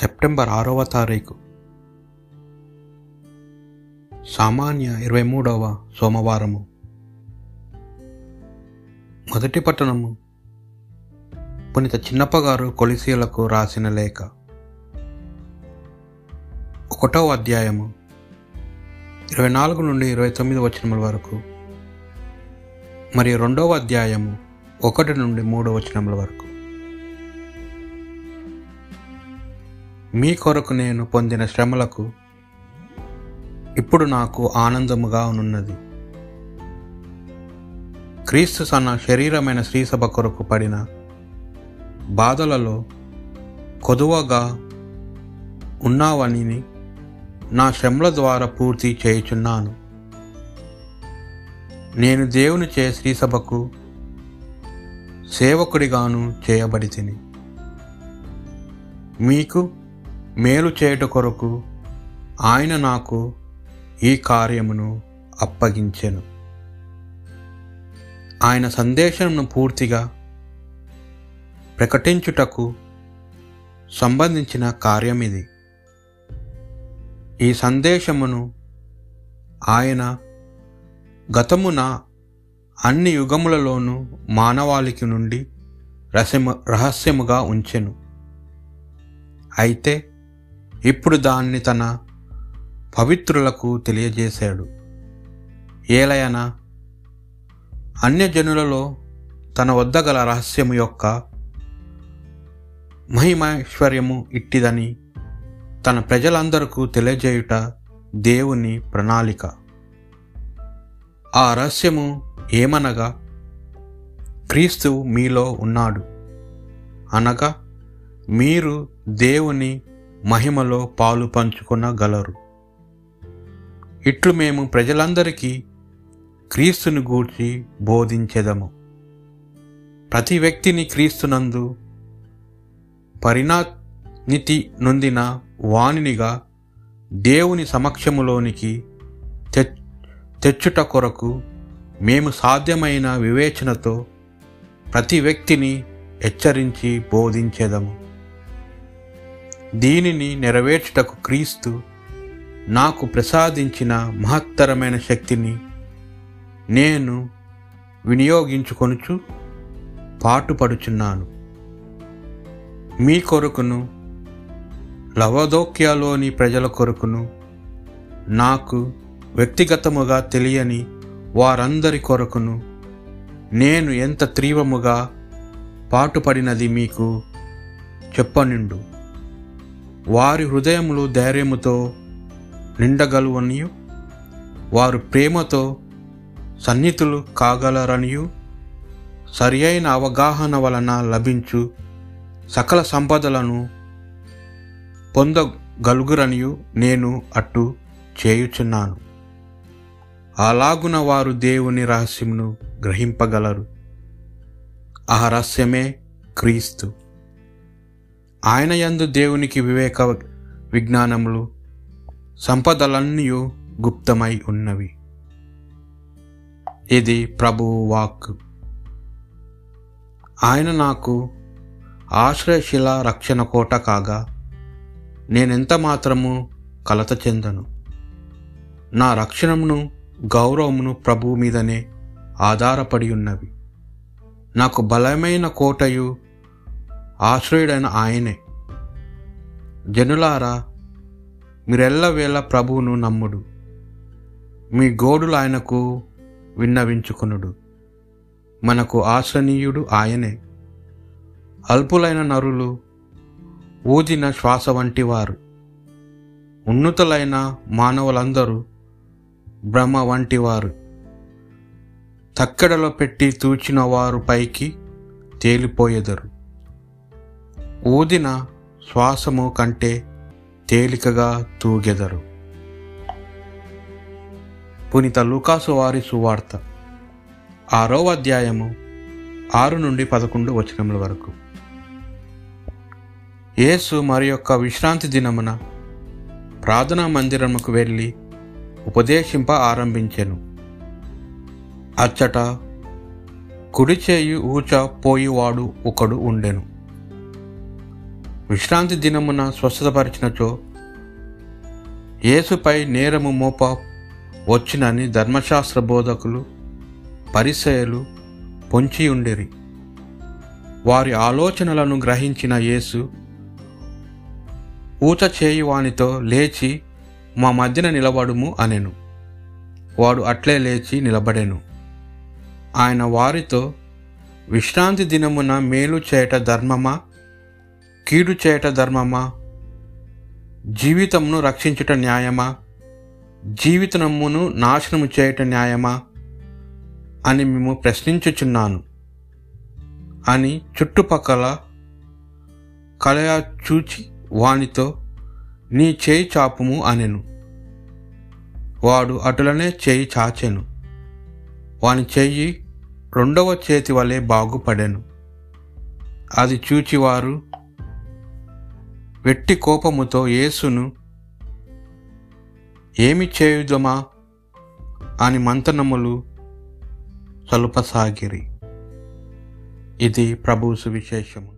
September ఆరవ తారీఖు. సామాన్య ఇరవై మూడవ సోమవారము. మొదటి పట్టణము పునిత చిన్నప్పగారు కొలిసీలకు రాసిన లేఖ. ఒకటవ అధ్యాయము ఇరవై నాలుగు నుండి ఇరవై తొమ్మిది వచనముల వరకు మరియు రెండవ అధ్యాయము ఒకటి నుండి మూడు వచనముల వరకు. మీ కొరకు నేను పొందిన శ్రమలకు ఇప్పుడు నాకు ఆనందముగా ఉన్నది. క్రీస్తు సన్న శరీరమైన శ్రీసభ కొరకు పడిన బాధలలో కొదువగా ఉన్నావని నా శ్రమల ద్వారా పూర్తి చేయుచున్నాను. నేను దేవుని చే శ్రీసభకు సేవకుడిగాను చేయబడి తిని మీకు మేలు చేయుట కొరకు ఆయన నాకు ఈ కార్యమును అప్పగించెను. ఆయన సందేశంను పూర్తిగా ప్రకటించుటకు సంబంధించిన కార్యం ఇది. ఈ సందేశమును ఆయన గతమున అన్ని యుగములలోనూ మానవాళికి నుండి రహస్యము రహస్యముగా ఉంచెను. అయితే ఇప్పుడు దాన్ని తన పవిత్రులకు తెలియజేశాడు. ఏలయన అన్యజనులలో తన వద్ద గల రహస్యము యొక్క మహిమైశ్వర్యము ఇట్టిదని తన ప్రజలందరకు తెలియజేయుట దేవుని ప్రణాళిక. ఆ రహస్యము ఏమనగా క్రీస్తు మీలో ఉన్నాడు. అనగా మీరు దేవుని మహిమలో పాలు పంచుకొనగలరు. ఇట్లు మేము ప్రజలందరికీ క్రీస్తుని గూర్చి బోధించెదము. ప్రతి వ్యక్తిని క్రీస్తునందు పరిణానితి నొందిన వాణినిగా దేవుని సమక్షములోనికి తెచ్చుట కొరకు మేము సాధ్యమైన వివేచనతో ప్రతి వ్యక్తిని హెచ్చరించి బోధించేదము. దీనిని నెరవేర్చుటకు క్రీస్తు నాకు ప్రసాదించిన మహత్తరమైన శక్తిని నేను వినియోగించుకొనుచు పాటుపడుచున్నాను. మీ కొరకును లవదోక్యాలోని ప్రజల కొరకును నాకు వ్యక్తిగతముగా తెలియని వారందరి కొరకును నేను ఎంత తీవ్రముగా పాటుపడినది మీకు చెప్పనిండు. వారి హృదయములు ధైర్యముతో నిండగలవనియు వారు ప్రేమతో సన్నిహితులు కాగలరనియు సరి అయిన అవగాహన వలన లభించు సకల సంపదలను పొందగలుగురనియు నేను అట్టు చేయుచున్నాను. అలాగున వారు దేవుని రహస్యమును గ్రహింపగలరు. ఆ రహస్యమే క్రీస్తు. ఆయన యందు దేవునికి వివేక విజ్ఞానములు సంపదలన్నీ గుప్తమై ఉన్నవి. ఇది ప్రభువు వాక్ ఆయన నాకు ఆశ్రయశిల రక్షణ కోట కాగా నేనెంత మాత్రము కలత చెందను. నా రక్షణమును గౌరవమును ప్రభువు మీదనే ఆధారపడి ఉన్నవి. నాకు బలమైన కోటయు ఆశ్రయుడైన ఆయనే. జనులారా మీరెల్లవేళ ప్రభువును నమ్ముడు. మీ గోడులు ఆయనకు విన్నవించుకునుడు. మనకు ఆశ్రనీయుడు ఆయనే. అల్పులైన నరులు ఊదిన శ్వాస వంటి వారు ఉన్నతులైన మానవులందరూ బ్రహ్మ వంటి వారు తక్కెడలో పెట్టి తూచిన వారు పైకి తేలిపోయేదరు. ఊదిన శ్వాసము కంటే తేలికగా తూగెదరు. పునిత లూకాసు వారి సువార్త ఆరో అధ్యాయము ఆరు నుండి పదకొండు వచనముల వరకు. యేసు మరి యొక్క విశ్రాంతి దినమున ప్రార్థనా మందిరముకు వెళ్ళి ఉపదేశింప ఆరంభించెను. అచ్చట కుడిచేయి ఊచ పోయివాడు ఒకడు ఉండెను. విశ్రాంతి దినమున స్వస్థతపరిచినచో యేసుపై నేరము మోప వచ్చినని ధర్మశాస్త్ర బోధకులు పరిసయలు పొంచి ఉండిరి. వారి ఆలోచనలను గ్రహించిన యేసు ఊచ చేయువానితో లేచి మా మధ్యన నిలబడుము అనెను. వాడు అట్లే లేచి నిలబడెను. ఆయన వారితో విశ్రాంతి దినమున మేలు చేయట ధర్మమా? కీడు చేయట ధర్మమా? జీవితమును రక్షించుట న్యాయమా? జీవితమును నాశనము చేయట న్యాయమా? అని మేము ప్రశ్నించుచున్నాను. అని చుట్టుపక్కల కలయా చూచి వానితో నీ చేయి చాపుము అనెను. వాడు అటులనే చేయి చాచెను. వాని చెయ్యి రెండవ చేతి వలె బాగుపడెను. అది చూచివారు వెట్టి కోపముతో యేసును ఏమి చేయుదమా? అని మంతనములు సలుపసాగిరి ఇది ప్రభు సువిశేషము.